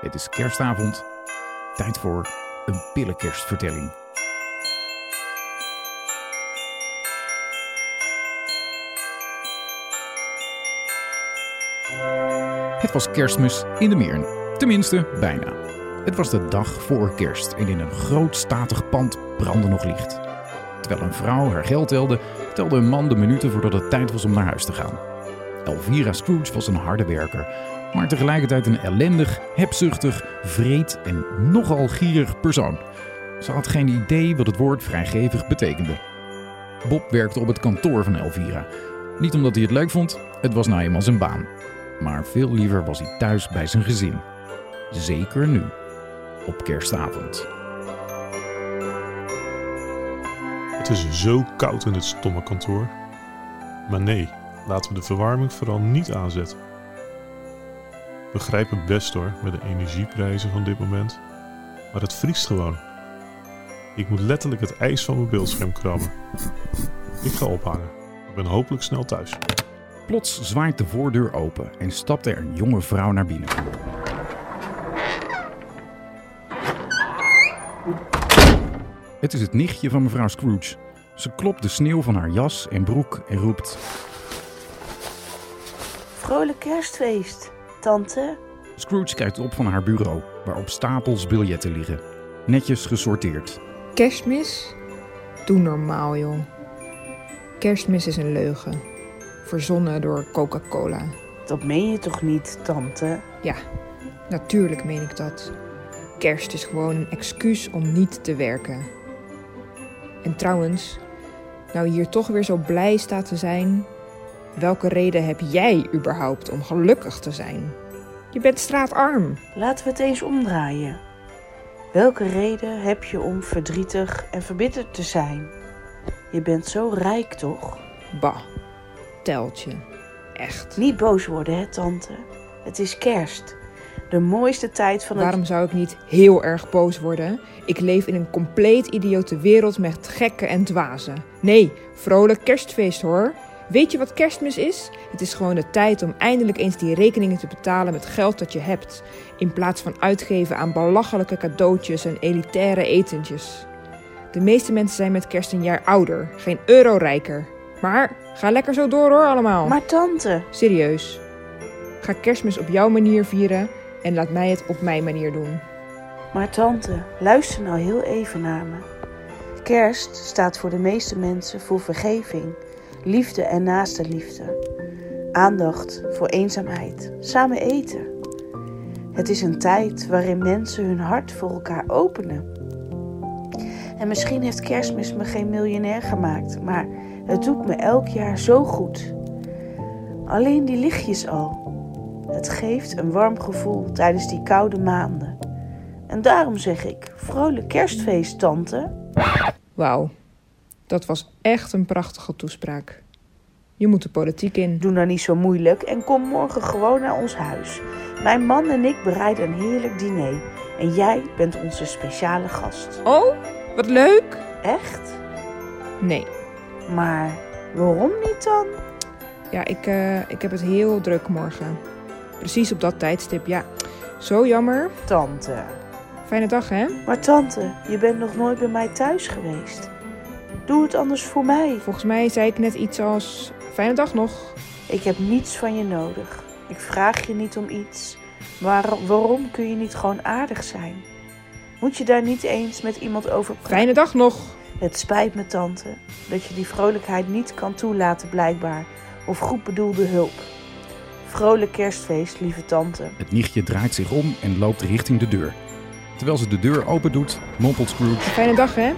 Het is kerstavond. Tijd voor een pillenkerstvertelling. Het was kerstmis in de Meern. Tenminste, bijna. Het was de dag voor kerst en in een groot statig pand brandde nog licht. Terwijl een vrouw haar geld telde, telde een man de minuten voordat het tijd was om naar huis te gaan. Elvira Scrooge was een harde werker, maar tegelijkertijd een ellendig, hebzuchtig, vreed en nogal gierig persoon. Ze had geen idee wat het woord vrijgevig betekende. Bob werkte op het kantoor van Elvira. Niet omdat hij het leuk vond, het was nou eenmaal zijn baan. Maar veel liever was hij thuis bij zijn gezin. Zeker nu, op kerstavond. Het is zo koud in dit stomme kantoor. Maar nee, laten we de verwarming vooral niet aanzetten. Begrijp het best hoor, met de energieprijzen van dit moment. Maar het vriest gewoon. Ik moet letterlijk het ijs van mijn beeldscherm krabben. Ik ga ophangen. Ik ben hopelijk snel thuis. Plots zwaait de voordeur open en stapt er een jonge vrouw naar binnen. Het is het nichtje van mevrouw Scrooge. Ze klopt de sneeuw van haar jas en broek en roept: Vrolijk kerstfeest, tante. Scrooge kijkt op van haar bureau, waarop stapels biljetten liggen. Netjes gesorteerd. Kerstmis? Doe normaal, joh. Kerstmis is een leugen. Verzonnen door Coca-Cola. Dat meen je toch niet, tante? Ja, natuurlijk meen ik dat. Kerst is gewoon een excuus om niet te werken. En trouwens, nou je hier toch weer zo blij staat te zijn, welke reden heb jij überhaupt om gelukkig te zijn? Je bent straatarm. Laten we het eens omdraaien. Welke reden heb je om verdrietig en verbitterd te zijn? Je bent zo rijk, toch? Bah, teltje. Echt. Niet boos worden, hè, tante? Het is kerst. De mooiste tijd van het... Waarom zou ik niet heel erg boos worden? Ik leef in een compleet idiote wereld met gekken en dwazen. Nee, vrolijk kerstfeest hoor. Weet je wat kerstmis is? Het is gewoon de tijd om eindelijk eens die rekeningen te betalen met geld dat je hebt. In plaats van uitgeven aan belachelijke cadeautjes en elitaire etentjes. De meeste mensen zijn met kerst een jaar ouder, geen euro rijker. Maar ga lekker zo door hoor allemaal. Maar tante, Serieus. Ga kerstmis op jouw manier vieren en laat mij het op mijn manier doen. maar tante, luister nou heel even naar me. Kerst staat voor de meeste mensen voor vergeving, liefde en naaste liefde. Aandacht voor eenzaamheid, samen eten. Het is een tijd waarin mensen hun hart voor elkaar openen. En misschien heeft kerstmis me geen miljonair gemaakt, maar het doet me elk jaar zo goed. Alleen die lichtjes al. Het geeft een warm gevoel tijdens die koude maanden. En daarom zeg ik: vrolijk kerstfeest, tante. Wauw, dat was echt een prachtige toespraak. Je moet de politiek in. Doe nou niet zo moeilijk en kom morgen gewoon naar ons huis. Mijn man en ik bereiden een heerlijk diner. En jij bent onze speciale gast. Oh, wat leuk! Echt? Nee, Maar waarom niet dan? ja, ik, eh, ik heb het heel druk morgen. Precies op dat tijdstip, ja. Zo jammer. Tante. Fijne dag, hè? Maar tante, je bent nog nooit bij mij thuis geweest. Doe het anders voor mij. Volgens mij zei ik net iets als... Fijne dag nog. Ik heb niets van je nodig. Ik vraag je niet om iets. Maar waarom kun je niet gewoon aardig zijn? Moet je daar niet eens met iemand over praten? Fijne dag nog. Het spijt me, tante, dat je die vrolijkheid niet kan toelaten, blijkbaar. Of goed bedoelde hulp. Vrolijk kerstfeest, lieve tante. Het nichtje draait zich om en loopt richting de deur. Terwijl ze de deur open doet, mompelt Scrooge. Fijne dag, hè?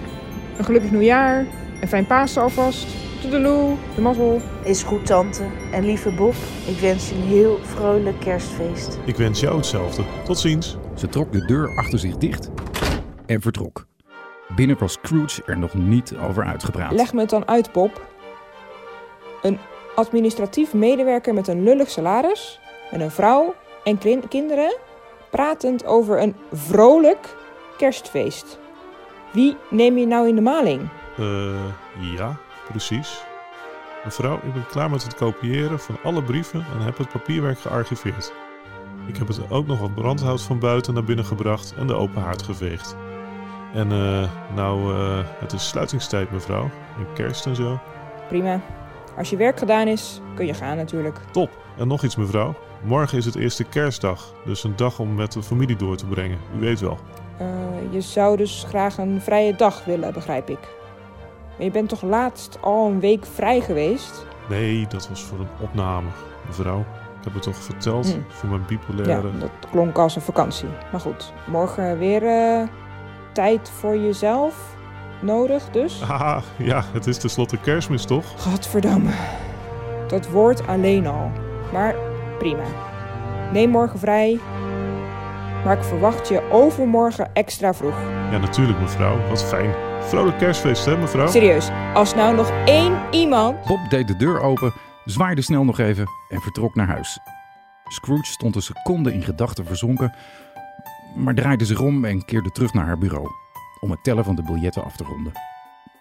Een gelukkig nieuwjaar. En fijn Pasen alvast. Toedeloe, de mazzel. Is goed, tante. En lieve Bob, ik wens je een heel vrolijk kerstfeest. Ik wens jou hetzelfde. Tot ziens. Ze trok de deur achter zich dicht en vertrok. Binnen was Scrooge er nog niet over uitgepraat. Leg me het dan uit, Bob. Een administratief medewerker met een lullig salaris, met een vrouw en kinderen, pratend over een vrolijk kerstfeest. Wie neem je nou in de maling? Eh, ja, precies. Mevrouw, ik ben klaar met het kopiëren van alle brieven en heb het papierwerk gearchiveerd. Ik heb het ook nog wat brandhout van buiten naar binnen gebracht en de open haard geveegd. En eh, nou, eh, het is sluitingstijd mevrouw. En kerst en zo. Prima. Als je werk gedaan is, kun je gaan natuurlijk. Top. En nog iets mevrouw. Morgen is het eerste kerstdag. Dus een dag om met de familie door te brengen. U weet wel. Eh, je zou dus graag een vrije dag willen, begrijp ik. Maar je bent toch laatst al een week vrij geweest? Nee, dat was voor een opname, mevrouw. Ik heb het toch verteld Hm. voor mijn Ja, bipolaire... dat klonk als een vakantie. Maar goed, morgen weer eh, tijd voor jezelf nodig dus? Haha, ja, het is tenslotte kerstmis toch? Gadverdamme. Dat woord alleen al. Maar prima. Neem morgen vrij. Maar ik verwacht je overmorgen extra vroeg. Ja, natuurlijk mevrouw. Wat fijn. Vrolijk kerstfeest hè mevrouw? Serieus, als nou nog één iemand... Bob deed de deur open, zwaaide snel nog even en vertrok naar huis. Scrooge stond een seconde in gedachten verzonken, maar draaide zich om en keerde terug naar haar bureau om het tellen van de biljetten af te ronden.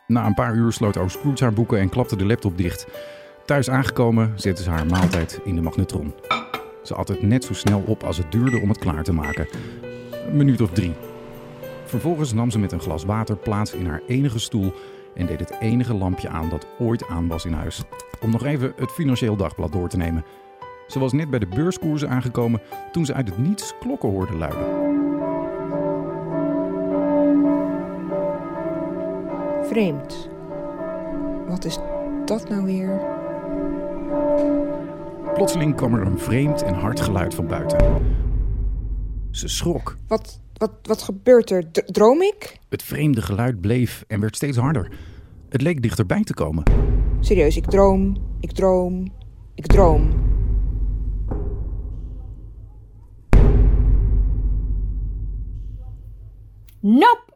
Na een paar uur sloot ook Scrooge haar boeken en klapte de laptop dicht. Thuis aangekomen zette ze haar maaltijd in de magnetron. Ze at het net zo snel op als het duurde om het klaar te maken. Een minuut of drie. Vervolgens nam ze met een glas water plaats in haar enige stoel en deed het enige lampje aan dat ooit aan was in huis. Om nog even het Financieel Dagblad door te nemen. Ze was net bij de beurskoersen aangekomen toen ze uit het niets klokken hoorde luiden. Vreemd. Wat is dat nou weer? Plotseling kwam er een vreemd en hard geluid van buiten. Ze schrok. Wat, wat, wat gebeurt er? D- droom ik? Het vreemde geluid bleef en werd steeds harder. Het leek dichterbij te komen. Serieus, ik droom, ik droom, ik droom. Nope.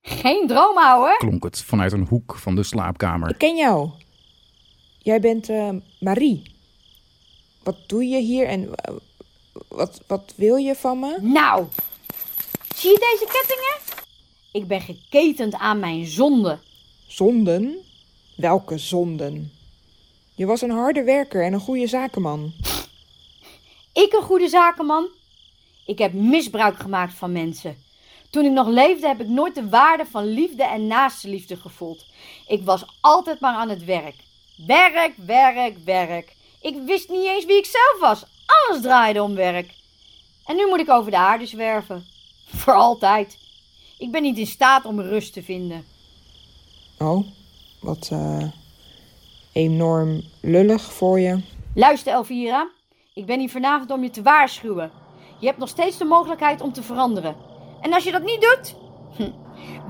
Geen droom, ouwe. Klonk het vanuit een hoek van de slaapkamer. Ik ken jou. Jij bent eh, Marie. Wat doe je hier en eh, wat, wat wil je van me? Nou, zie je deze kettingen? Ik ben geketend aan mijn zonde. Zonden? Welke zonden? Je was een harde werker en een goede zakenman. Ik een goede zakenman? Ik heb misbruik gemaakt van mensen. Toen ik nog leefde heb ik nooit de waarde van liefde en naaste liefde gevoeld. Ik was altijd maar aan het werk. Werk, werk, werk. Ik wist niet eens wie ik zelf was. Alles draaide om werk. En nu moet ik over de aarde zwerven. Voor altijd. Ik ben niet in staat om rust te vinden. Oh, wat eh, enorm lullig voor je. Luister, Elvira. Ik ben hier vanavond om je te waarschuwen. Je hebt nog steeds de mogelijkheid om te veranderen. En als je dat niet doet, hm,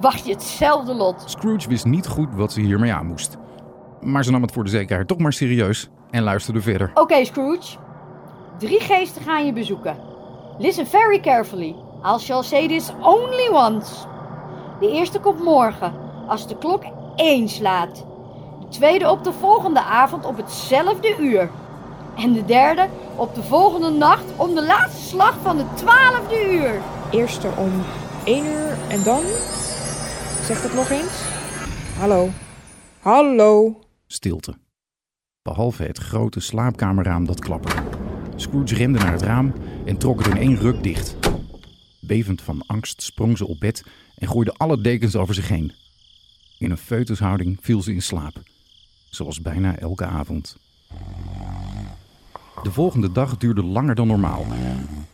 wacht je hetzelfde lot. Scrooge wist niet goed wat ze hiermee aan moest. Maar ze nam het voor de zekerheid toch maar serieus en luisterde verder. Oké, Scrooge. Drie geesten gaan je bezoeken. Listen very carefully. I shall say this only once. De eerste komt morgen, als de klok één slaat. De tweede op de volgende avond op hetzelfde uur. En de derde op de volgende nacht om de laatste slag van de twaalfde uur. Eerste om één uur en dan? Zeg het nog eens. Hallo. Hallo. Stilte. Behalve het grote slaapkamerraam dat klapperde. Scrooge rende naar het raam en trok het in één ruk dicht. Bevend van angst sprong ze op bed en gooide alle dekens over zich heen. In een foetushouding viel ze in slaap, zoals bijna elke avond. De volgende dag duurde langer dan normaal.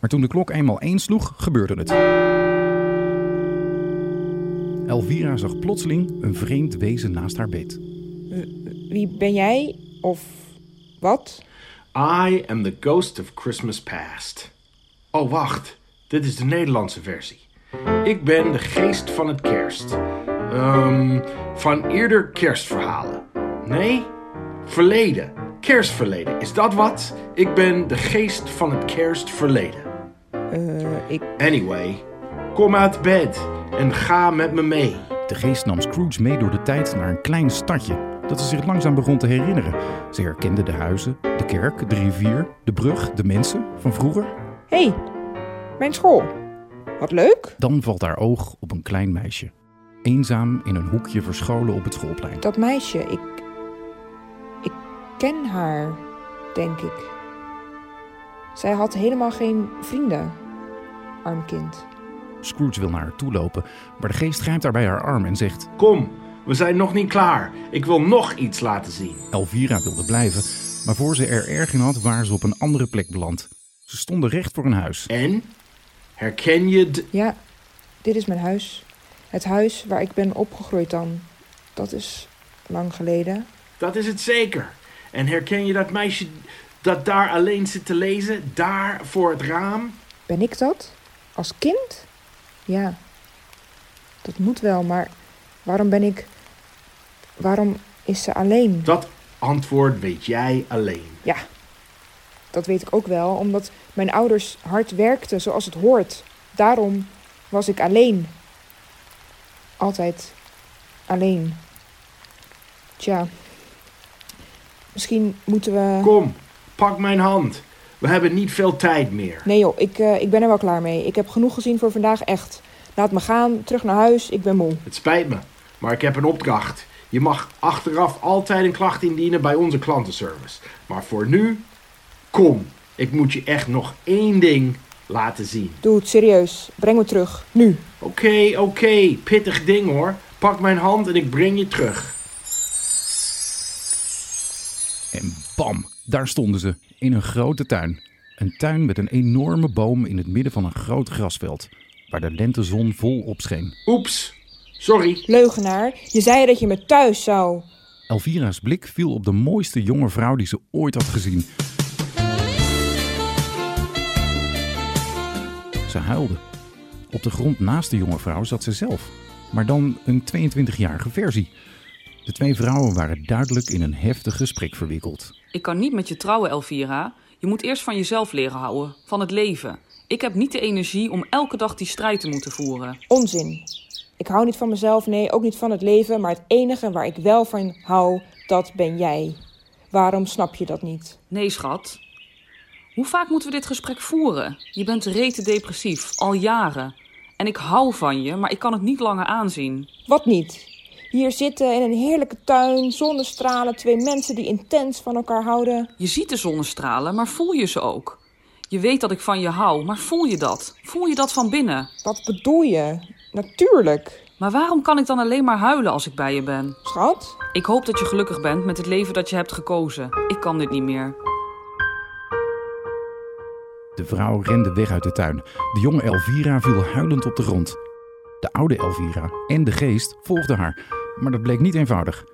Maar toen de klok eenmaal één sloeg, gebeurde het. Elvira zag plotseling een vreemd wezen naast haar bed. Wie ben jij? Of wat? I am the ghost of Christmas past. Oh, wacht. Dit is de Nederlandse versie. Ik ben de geest van het kerst. Ehm, van eerder kerstverhalen. Nee, verleden. Kerstverleden. Is dat wat? Ik ben de geest van het kerstverleden. Eh, ik. Anyway, kom uit bed en ga met me mee. De geest nam Scrooge mee door de tijd naar een klein stadje dat ze zich langzaam begon te herinneren. Ze herkende de huizen, de kerk, de rivier, de brug, de mensen van vroeger. Hé, hey, mijn school. Wat leuk. Dan valt haar oog op een klein meisje, eenzaam in een hoekje verscholen op het schoolplein. Dat meisje, ik. Ik ken haar, denk ik. Zij had helemaal geen vrienden, arm kind. Scrooge wil naar haar toe lopen, maar de geest grijpt haar bij haar arm en zegt... Kom, we zijn nog niet klaar. Ik wil nog iets laten zien. Elvira wilde blijven, maar voor ze er erg in had, waren ze op een andere plek beland. Ze stonden recht voor een huis. En? Herken je. Ja, dit is mijn huis. Het huis waar ik ben opgegroeid dan. Dat is lang geleden. Dat is het zeker. En herken je dat meisje dat daar alleen zit te lezen? Daar voor het raam? Ben ik dat? Als kind? Ja. Dat moet wel, maar waarom ben ik. Waarom is ze alleen? Dat antwoord weet jij alleen. Ja, dat weet ik ook wel, omdat mijn ouders hard werkten zoals het hoort. Daarom was ik alleen. Altijd alleen. Tja, misschien moeten we. Kom, pak mijn hand. We hebben niet veel tijd meer. Nee joh, ik, eh, ik ben er wel klaar mee. Ik heb genoeg gezien voor vandaag, echt. Laat me gaan, terug naar huis, ik ben moe. Het spijt me, maar ik heb een opdracht. Je mag achteraf altijd een klacht indienen bij onze klantenservice. Maar voor nu, kom. Ik moet je echt nog één ding laten zien. Doe het serieus. Breng me terug. Nu. Oké, oké, pittig ding hoor. Pak mijn hand en ik breng je terug. En bam, daar stonden ze, in een grote tuin. Een tuin met een enorme boom in het midden van een groot grasveld, waar de lentezon vol op scheen. Oeps, sorry. Leugenaar, je zei dat je me thuis zou. Elvira's blik viel op de mooiste jonge vrouw die ze ooit had gezien. Ze huilde. Op de grond naast de jonge vrouw zat ze zelf, maar dan een 22-jarige versie. De twee vrouwen waren duidelijk in een heftig gesprek verwikkeld. Ik kan niet met je trouwen, Elvira. Je moet eerst van jezelf leren houden, van het leven. Ik heb niet de energie om elke dag die strijd te moeten voeren. Onzin. Ik hou niet van mezelf, nee, ook niet van het leven, maar het enige waar ik wel van hou, dat ben jij. Waarom snap je dat niet? Nee, schat. Hoe vaak moeten we dit gesprek voeren? Je bent rete depressief, al jaren. En ik hou van je, maar ik kan het niet langer aanzien. Wat niet? Hier zitten in een heerlijke tuin, zonnestralen, twee mensen die intens van elkaar houden. Je ziet de zonnestralen, maar voel je ze ook? Je weet dat ik van je hou, maar voel je dat? Voel je dat van binnen? Wat bedoel je? Natuurlijk. Maar waarom kan ik dan alleen maar huilen als ik bij je ben? Schat? Ik hoop dat je gelukkig bent met het leven dat je hebt gekozen. Ik kan dit niet meer. De vrouw rende weg uit de tuin. De jonge Elvira viel huilend op de grond. De oude Elvira en de geest volgden haar, maar dat bleek niet eenvoudig.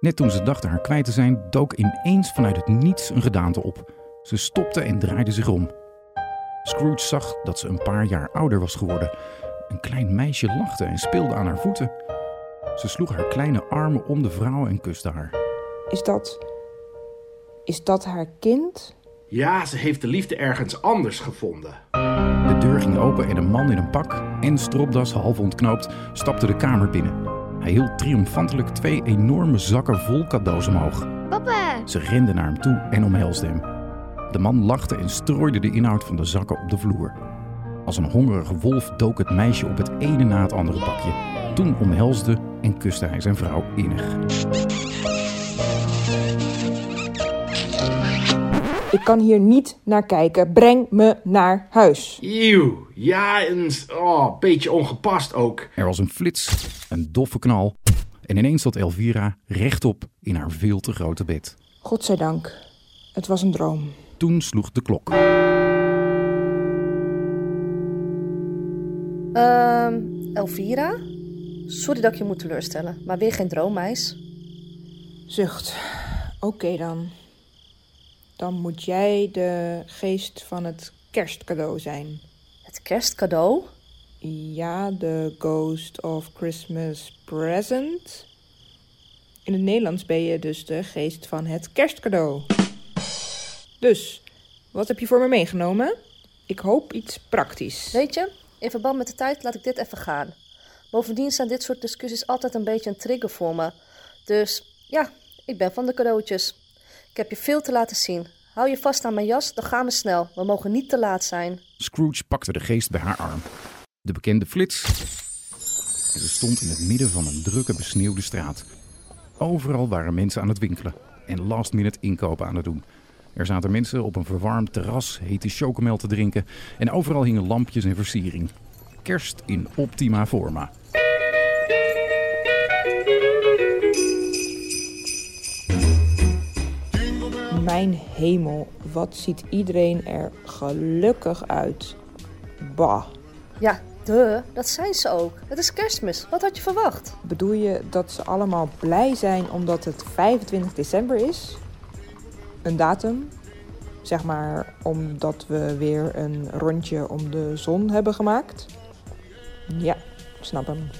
Net toen ze dachten haar kwijt te zijn, dook ineens vanuit het niets een gedaante op. Ze stopte en draaide zich om. Scrooge zag dat ze een paar jaar ouder was geworden. Een klein meisje lachte en speelde aan haar voeten. Ze sloeg haar kleine armen om de vrouw en kuste haar. Is dat. Is dat haar kind? Ja, ze heeft de liefde ergens anders gevonden. De deur ging open en een man in een pak en stropdas half ontknoopt stapte de kamer binnen. Hij hield triomfantelijk twee enorme zakken vol cadeaus omhoog. Papa, Ze rende naar hem toe en omhelsde hem. De man lachte en strooide de inhoud van de zakken op de vloer. Als een hongerige wolf dook het meisje op het ene na het andere bakje. Toen omhelsde en kuste hij zijn vrouw innig. Kan hier niet naar kijken. Breng me naar huis. Eeuw, ja, een oh, beetje ongepast ook. Er was een flits, een doffe knal en ineens zat Elvira rechtop in haar veel te grote bed. Godzijdank. Het was een droom. Toen sloeg de klok. Ehm, Elvira? Sorry dat ik je moet teleurstellen, maar weer geen droommeis. Zucht. Oké dan. Dan moet jij de geest van het kerstcadeau zijn. Het kerstcadeau? Ja, de Ghost of Christmas Present. In het Nederlands ben je dus de geest van het kerstcadeau. Dus, wat heb je voor me meegenomen? Ik hoop iets praktisch. Weet je, in verband met de tijd laat ik dit even gaan. Bovendien zijn dit soort discussies altijd een beetje een trigger voor me. Dus ja, ik ben van de cadeautjes. Ik heb je veel te laten zien. Hou je vast aan mijn jas, dan gaan we snel. We mogen niet te laat zijn. Scrooge pakte de geest bij haar arm. De bekende flits. Ze stond in het midden van een drukke besneeuwde straat. Overal waren mensen aan het winkelen en last minute inkopen aan het doen. Er zaten mensen op een verwarmd terras hete chocomel te drinken en overal hingen lampjes en versiering. Kerst in optima forma. Mijn hemel, wat ziet iedereen er gelukkig uit. Bah. Ja, de, dat zijn ze ook. Het is kerstmis. Wat had je verwacht? Bedoel je dat ze allemaal blij zijn omdat het 25 december is? Een datum? Zeg maar omdat we weer een rondje om de zon hebben gemaakt? Ja, snap hem.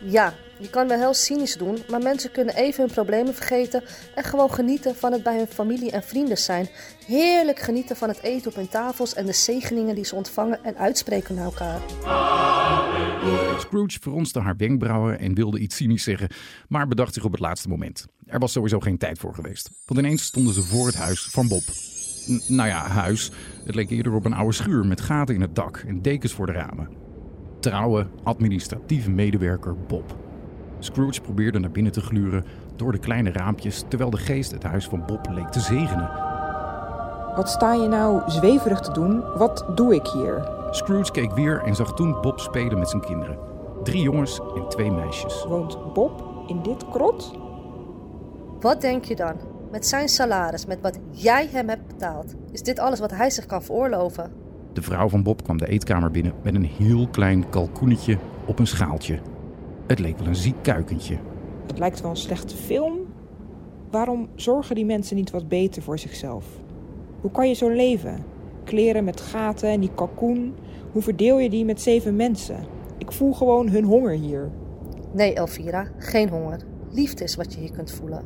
Ja, je kan wel heel cynisch doen, maar mensen kunnen even hun problemen vergeten en gewoon genieten van het bij hun familie en vrienden zijn. Heerlijk genieten van het eten op hun tafels en de zegeningen die ze ontvangen en uitspreken naar elkaar. Scrooge fronste haar wenkbrauwen en wilde iets cynisch zeggen, maar bedacht zich op het laatste moment. Er was sowieso geen tijd voor geweest, want ineens stonden ze voor het huis van Bob. Nou ja, huis. Het leek eerder op een oude schuur met gaten in het dak en dekens voor de ramen. Trouwe, administratieve medewerker Bob. Scrooge probeerde naar binnen te gluren door de kleine raampjes, terwijl de geest het huis van Bob leek te zegenen. Wat sta je nou zweverig te doen? Wat doe ik hier? Scrooge keek weer en zag toen Bob spelen met zijn kinderen. Drie jongens en twee meisjes. Woont Bob in dit krot? Wat denk je dan? Met zijn salaris, met wat jij hem hebt betaald, is dit alles wat hij zich kan veroorloven? De vrouw van Bob kwam de eetkamer binnen met een heel klein kalkoenetje op een schaaltje. Het leek wel een ziek kuikentje. Het lijkt wel een slechte film. Waarom zorgen die mensen niet wat beter voor zichzelf? Hoe kan je zo leven? Kleren met gaten en die kalkoen. Hoe verdeel je die met zeven mensen? Ik voel gewoon hun honger hier. Nee, Elvira, geen honger. Liefde is wat je hier kunt voelen.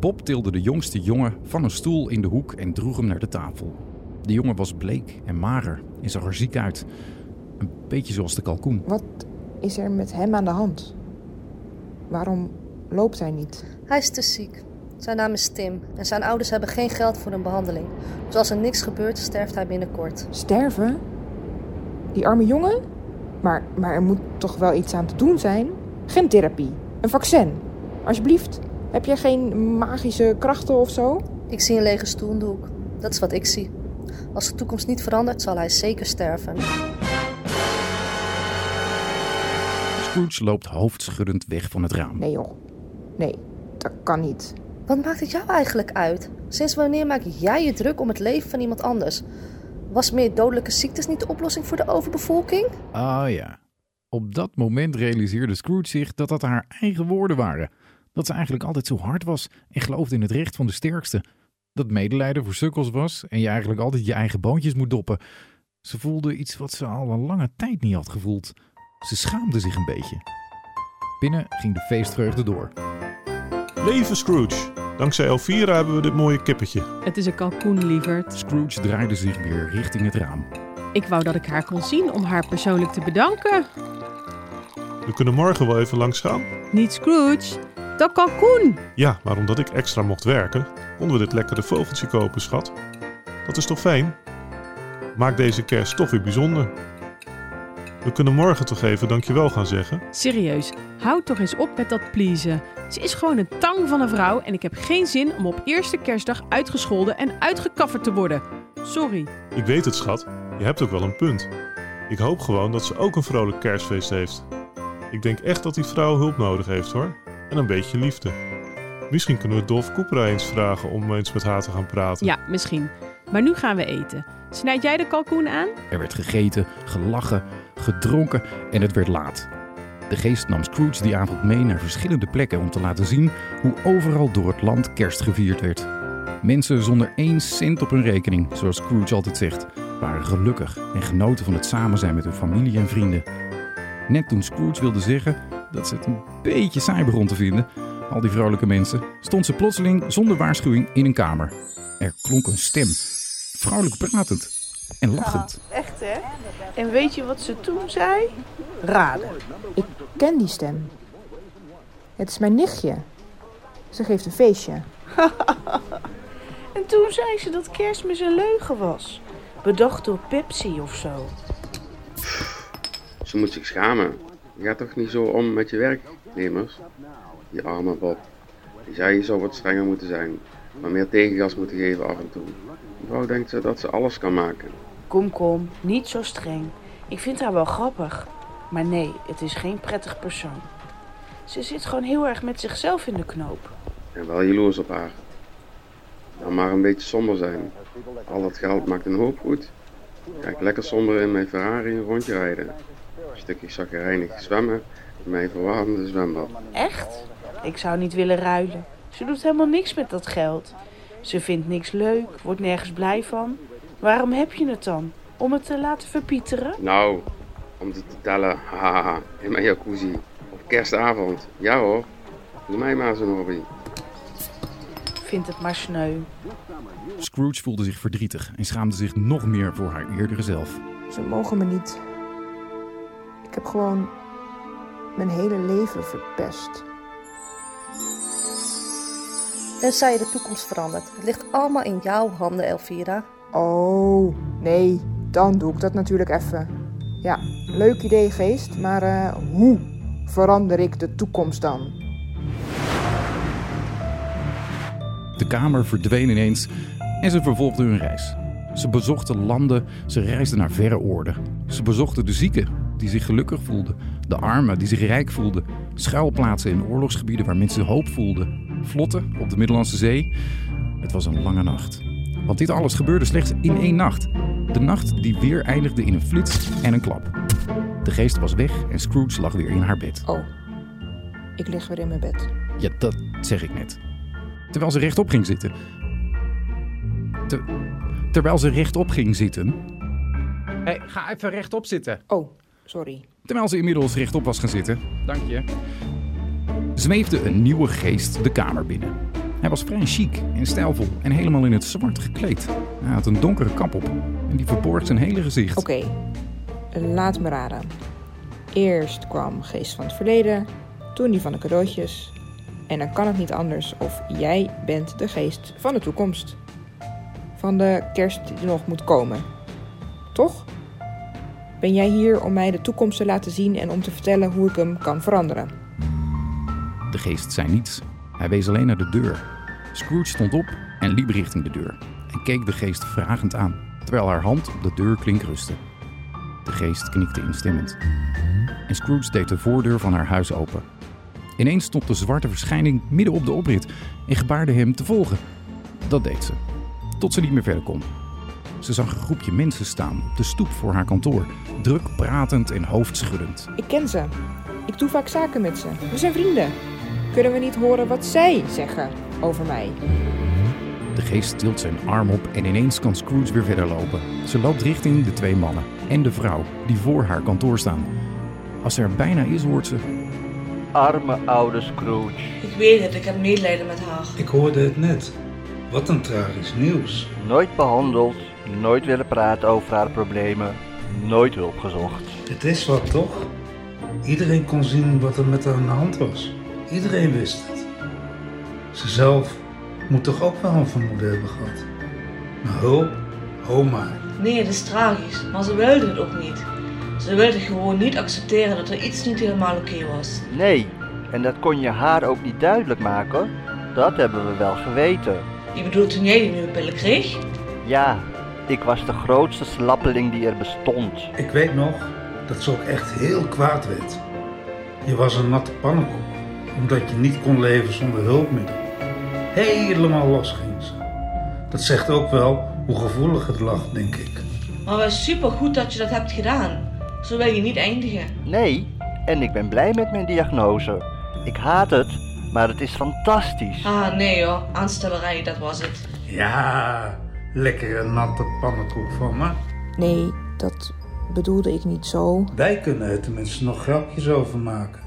Bob tilde de jongste jongen van een stoel in de hoek en droeg hem naar de tafel. De jongen was bleek en mager en zag er ziek uit. Een beetje zoals de kalkoen. Wat is er met hem aan de hand? Waarom loopt hij niet? Hij is te ziek. Zijn naam is Tim en zijn ouders hebben geen geld voor een behandeling. Dus als er niks gebeurt, sterft hij binnenkort. Sterven? Die arme jongen? Maar, maar er moet toch wel iets aan te doen zijn? Gentherapie, een vaccin. Alsjeblieft, heb jij geen magische krachten of zo? Ik zie een lege stoel in de hoek. Dat is wat ik zie. Als de toekomst niet verandert, zal hij zeker sterven. Scrooge loopt hoofdschuddend weg van het raam. Nee joh, nee, dat kan niet. Wat maakt het jou eigenlijk uit? Sinds wanneer maak jij je druk om het leven van iemand anders? Was meer dodelijke ziektes niet de oplossing voor de overbevolking? Ah ja. Op dat moment realiseerde Scrooge zich dat dat haar eigen woorden waren. Dat ze eigenlijk altijd zo hard was en geloofde in het recht van de sterkste. Dat medelijden voor sukkels was en je eigenlijk altijd je eigen boontjes moet doppen. Ze voelde iets wat ze al een lange tijd niet had gevoeld. Ze schaamde zich een beetje. Binnen ging de feestvreugde door. Leven Scrooge! Dankzij Elvira hebben we dit mooie kippetje. Het is een kalkoen, lieverd. Scrooge draaide zich weer richting het raam. Ik wou dat ik haar kon zien om haar persoonlijk te bedanken. We kunnen morgen wel even langs gaan. Niet Scrooge, dat kalkoen. Ja, maar omdat ik extra mocht werken, konden we dit lekkere vogeltje kopen, schat. Dat is toch fijn? Maak deze kerst toch weer bijzonder. We kunnen morgen toch even dankjewel gaan zeggen. Serieus, houd toch eens op met dat pleasen. Ze is gewoon een tang van een vrouw en ik heb geen zin om op eerste kerstdag uitgescholden en uitgekafferd te worden. Sorry. Ik weet het, schat. Je hebt ook wel een punt. Ik hoop gewoon dat ze ook een vrolijk kerstfeest heeft. Ik denk echt dat die vrouw hulp nodig heeft, hoor. En een beetje liefde. Misschien kunnen we Dolf Koepera eens vragen om eens met haar te gaan praten. Ja, misschien. Maar nu gaan we eten. Snijd jij de kalkoen aan? Er werd gegeten, gelachen, gedronken en het werd laat. De geest nam Scrooge die avond mee naar verschillende plekken om te laten zien hoe overal door het land kerst gevierd werd. Mensen zonder één cent op hun rekening, zoals Scrooge altijd zegt, waren gelukkig en genoten van het samen zijn met hun familie en vrienden. Net toen Scrooge wilde zeggen dat ze het een beetje saai begon te vinden, al die vrolijke mensen, stond ze plotseling zonder waarschuwing in een kamer. Er klonk een stem, vrouwelijk pratend en lachend. Echt hè? En weet je wat ze toen zei? Raden. Ik ken die stem. Het is mijn nichtje. Ze geeft een feestje. En toen zei ze dat kerstmis een leugen was. Bedacht door Pepsi of zo. Ze moet zich schamen. Je gaat toch niet zo om met je werknemers? Die arme Bob. Die zei je zou wat strenger moeten zijn. maar meer tegengas moeten geven af en toe. Mevrouw denkt ze dat ze alles kan maken. Kom, kom, niet zo streng. Ik vind haar wel grappig. Maar nee, het is geen prettig persoon. Ze zit gewoon heel erg met zichzelf in de knoop. En wel jaloers op haar. Dan maar een beetje somber zijn. Al dat geld maakt een hoop goed. Kijk, lekker somber in mijn Ferrari een rondje rijden. Een stukje zakkerijnig zwemmen in mijn verwarmde zwembad. Echt? Ik zou niet willen ruilen. Ze doet helemaal niks met dat geld. Ze vindt niks leuk, wordt nergens blij van. Waarom heb je het dan? Om het te laten verpieteren? Nou, om te tellen, haha, in mijn jacuzzi. Op kerstavond. Ja hoor, doe mij maar zo'n hobby. Vind het maar sneu. Scrooge voelde zich verdrietig en schaamde zich nog meer voor haar eerdere zelf. Ze mogen me niet. Ik heb gewoon mijn hele leven verpest. Tenzij je de toekomst verandert. Het ligt allemaal in jouw handen, Elvira. Oh, nee, dan doe ik dat natuurlijk even. Ja, leuk idee, geest, maar eh, hoe verander ik de toekomst dan? De kamer verdween ineens en ze vervolgden hun reis. Ze bezochten landen, ze reisden naar verre oorden. Ze bezochten de zieken, die zich gelukkig voelden. De armen, die zich rijk voelden. Schuilplaatsen in oorlogsgebieden waar mensen hoop voelden. Vlotten op de Middellandse Zee. Het was een lange nacht. Want dit alles gebeurde slechts in één nacht. De nacht die weer eindigde in een flits en een klap. De geest was weg en Scrooge lag weer in haar bed. Oh, ik lig weer in mijn bed. Ja, dat zeg ik net. Terwijl ze rechtop ging zitten. Ter- terwijl ze rechtop ging zitten. Hé, hey, ga even rechtop zitten. Oh, sorry. Terwijl ze inmiddels rechtop was gaan zitten. Dank je. Zweefde een nieuwe geest de kamer binnen. Hij was vrij chic en stijlvol en helemaal in het zwart gekleed. Hij had een donkere kap op en die verborg zijn hele gezicht. Oké, laat me raden. Eerst kwam Geest van het Verleden, toen die van de cadeautjes. En dan kan het niet anders of jij bent de geest van de toekomst. Van de kerst die nog moet komen. Toch? Ben jij hier om mij de toekomst te laten zien en om te vertellen hoe ik hem kan veranderen? De geest zei niets. Hij wees alleen naar de deur. Scrooge stond op en liep richting de deur. En keek de geest vragend aan, terwijl haar hand op de deurklink rustte. De geest knikte instemmend. En Scrooge deed de voordeur van haar huis open. Ineens stond de zwarte verschijning midden op de oprit en gebaarde hem te volgen. Dat deed ze, tot ze niet meer verder kon. Ze zag een groepje mensen staan op de stoep voor haar kantoor, druk pratend en hoofdschuddend. Ik ken ze. Ik doe vaak zaken met ze. We zijn vrienden. Kunnen we niet horen wat zij zeggen over mij? De geest tilt zijn arm op en ineens kan Scrooge weer verder lopen. Ze loopt richting de twee mannen en de vrouw die voor haar kantoor staan. Als ze er bijna is, hoort ze... Arme oude Scrooge. Ik weet het, ik heb medelijden met haar. Ik hoorde het net. Wat een tragisch nieuws. Nooit behandeld, nooit willen praten over haar problemen, nooit hulp gezocht. Het is wat toch? Iedereen kon zien wat er met haar aan de hand was. Iedereen wist het. Ze zelf moet toch ook wel een vermoeden hebben gehad. Maar hulp? Maar. Nee, het is tragisch, maar ze wilde het ook niet. Ze wilde gewoon niet accepteren dat er iets niet helemaal oké was. Nee, en dat kon je haar ook niet duidelijk maken. Dat hebben we wel geweten. Je bedoelt toen jij die nieuwe pillen kreeg? Ja, ik was de grootste slappeling die er bestond. Ik weet nog dat ze ook echt heel kwaad werd. Je was een natte pannenkoek, omdat je niet kon leven zonder hulpmiddel. Helemaal los ging ze. Dat zegt ook wel hoe gevoelig het lag, denk ik. Maar het is super goed dat je dat hebt gedaan. Zo wil je niet eindigen. Nee, en ik ben blij met mijn diagnose. Ik haat het, maar het is fantastisch. Ah, nee hoor, aanstellerij, dat was het. Ja, lekkere natte pannenkoek van me. Nee, dat bedoelde ik niet zo. Wij kunnen er tenminste nog grapjes over maken.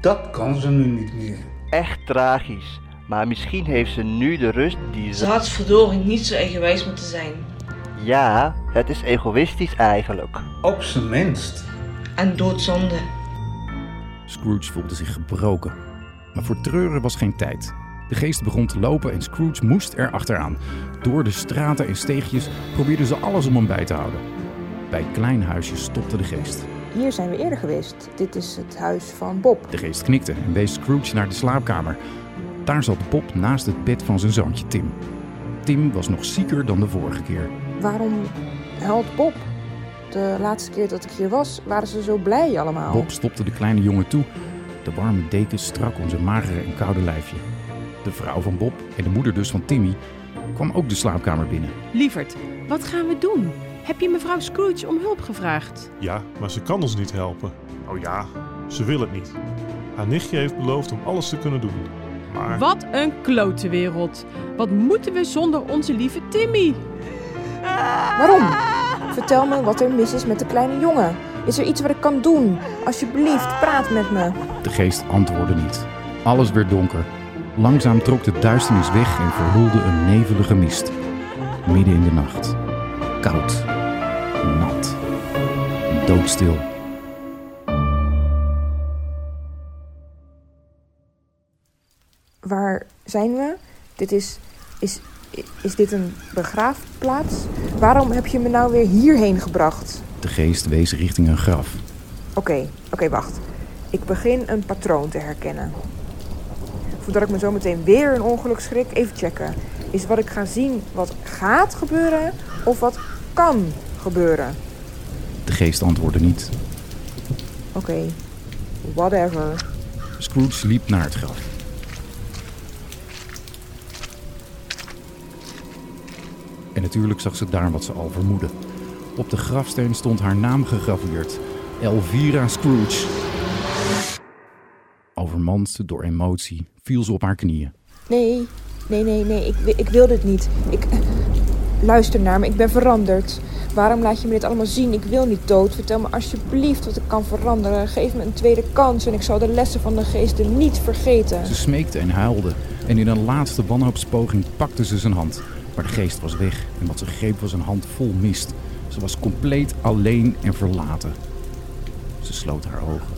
Dat kan ze nu niet meer. Echt tragisch. Maar misschien heeft ze nu de rust die ze... Ze had verdorie niet zo eigenwijs moeten zijn. Ja, het is egoïstisch eigenlijk. Op zijn minst. En doodzonde. Scrooge voelde zich gebroken. Maar voor treuren was geen tijd. De geest begon te lopen en Scrooge moest er achteraan. Door de straten en steegjes probeerden ze alles om hem bij te houden. Bij een klein huisje stopte de geest. Hier zijn we eerder geweest. Dit is het huis van Bob. De geest knikte en wees Scrooge naar de slaapkamer. Daar zat Bob naast het bed van zijn zoontje Tim. Tim was nog zieker dan de vorige keer. Waarom huilt Bob? De laatste keer dat ik hier was, waren ze zo blij allemaal. Bob stopte de kleine jongen toe. De warme deken strak om zijn magere en koude lijfje. De vrouw van Bob en de moeder dus van Timmy kwam ook de slaapkamer binnen. Lieverd, wat gaan we doen? Heb je mevrouw Scrooge om hulp gevraagd? Ja, maar ze kan ons niet helpen. Oh ja, ze wil het niet. Haar nichtje heeft beloofd om alles te kunnen doen. Maar Wat een klote wereld. Wat moeten we zonder onze lieve Timmy? Waarom? Vertel me wat er mis is met de kleine jongen. Is er iets wat ik kan doen? Alsjeblieft, praat met me. De geest antwoordde niet. Alles werd donker. Langzaam trok de duisternis weg en verhulde een nevelige mist. Midden in de nacht. Koud. Nat. Doodstil. Waar zijn we? Dit is, is, is dit een begraafplaats? Waarom heb je me nou weer hierheen gebracht? De geest wees richting een graf. Oké, oké, wacht. Ik begin een patroon te herkennen. Voordat ik me zo meteen weer een ongeluk schrik, even checken. Is wat ik ga zien wat gaat gebeuren of wat kan gebeuren? De geest antwoordde niet. Oké, whatever. Scrooge liep naar het graf. En natuurlijk zag ze daar wat ze al vermoedde. Op de grafsteen stond haar naam gegraveerd. Elvira Scrooge. Overmand door emotie viel ze op haar knieën. Nee, nee, nee, nee, ik, ik wil dit niet. Ik, luister naar me, ik ben veranderd. Waarom laat je me dit allemaal zien? Ik wil niet dood. Vertel me alsjeblieft wat ik kan veranderen. Geef me een tweede kans en ik zal de lessen van de geesten niet vergeten. Ze smeekte en huilde. En in een laatste wanhoopspoging pakte ze zijn hand. Maar de geest was weg en wat ze greep was een hand vol mist. Ze was compleet alleen en verlaten. Ze sloot haar ogen.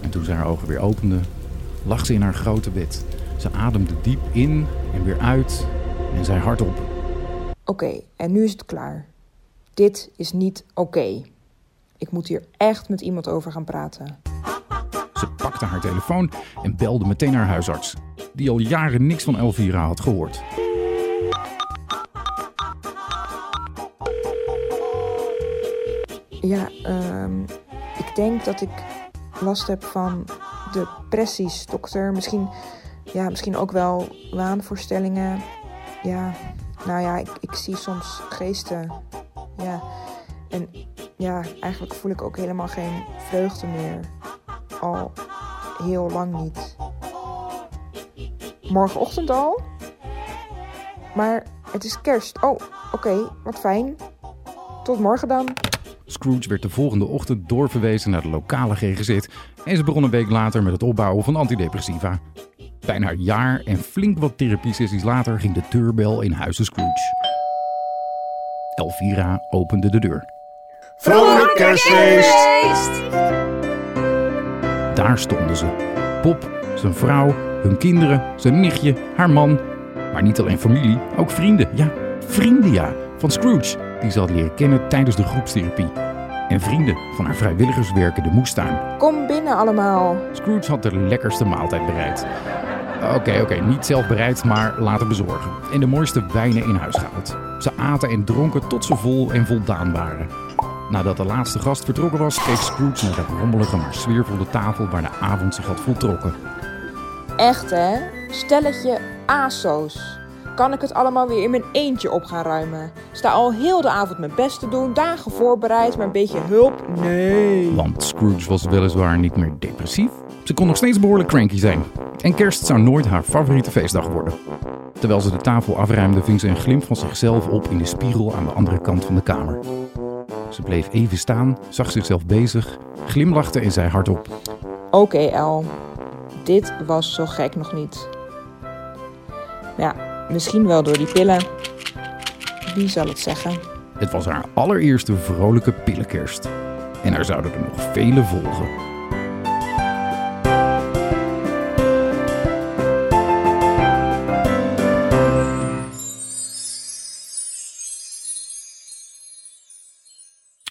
En toen ze haar ogen weer opende, lag ze in haar grote bed. Ze ademde diep in en weer uit en zei hardop. Oké, en nu is het klaar. Dit is niet oké. Ik moet hier echt met iemand over gaan praten. Ze pakte haar telefoon en belde meteen haar huisarts, die al jaren niks van Elvira had gehoord. Ja, ehm, ik denk dat ik last heb van depressies, dokter. Misschien, ja, misschien ook wel waanvoorstellingen. Ja, nou ja, ik, ik zie soms geesten. Ja, en ja, eigenlijk voel ik ook helemaal geen vreugde meer. Al heel lang niet. Morgenochtend al? Maar het is kerst. Oh, oké, wat fijn. Tot morgen dan. Scrooge werd de volgende ochtend doorverwezen naar de lokale GGZ en ze begon een week later met het opbouwen van antidepressiva. Bijna een jaar en flink wat therapiesessies later ging de deurbel in huizen Scrooge. Elvira opende de deur. Vrolijk kerstfeest! Daar stonden ze. Bob, zijn vrouw, hun kinderen, zijn nichtje, haar man. Maar niet alleen familie, ook vrienden. Ja, vrienden ja, van Scrooge, die ze had leren kennen tijdens de groepstherapie. En vrienden van haar vrijwilligerswerk in de moestuin. Kom binnen allemaal. Scrooge had de lekkerste maaltijd bereid. Oké, oké, niet zelf bereid, maar laten bezorgen. En de mooiste wijnen in huis gehaald. Ze aten en dronken tot ze vol en voldaan waren. Nadat de laatste gast vertrokken was, keek Scrooge naar de rommelige maar sfeervolle tafel waar de avond zich had voltrokken. Echt hè? Stelletje ASO's. Kan ik het allemaal weer in mijn eentje op gaan ruimen? Sta al heel de avond mijn best te doen, dagen voorbereid, maar een beetje hulp? Nee. Want Scrooge was weliswaar niet meer depressief. Ze kon nog steeds behoorlijk cranky zijn. En kerst zou nooit haar favoriete feestdag worden. Terwijl ze de tafel afruimde, ving ze een glimp van zichzelf op in de spiegel aan de andere kant van de kamer. Ze bleef even staan, zag zichzelf bezig, glimlachte en zei hardop: Oké El, dit was zo gek nog niet. Ja, misschien wel door die pillen. Wie zal het zeggen? Het was haar allereerste vrolijke pillenkerst. En er zouden er nog vele volgen.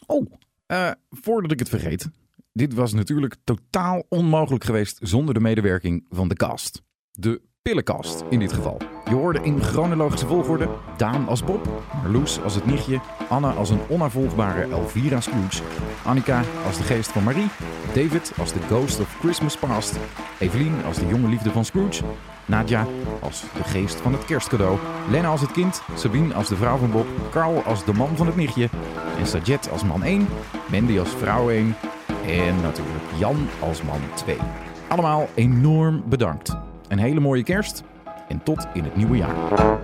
Oh, eh, voordat ik het vergeet. Dit was natuurlijk totaal onmogelijk geweest zonder de medewerking van de cast. De pillenkast in dit geval. Je hoorde in chronologische volgorde Daan als Bob, Marloes als het nichtje, Anne als een onafvolgbare Elvira Scrooge, Annika als de geest van Marie, David als de ghost of Christmas past, Evelien als de jonge liefde van Scrooge, Nadja als de geest van het kerstcadeau, Lena als het kind, Sabine als de vrouw van Bob, Carl als de man van het nichtje en Sajet als man 1, Mandy als vrouw 1 en natuurlijk Jan als man 2. Allemaal enorm bedankt. Een hele mooie kerst en tot in het nieuwe jaar.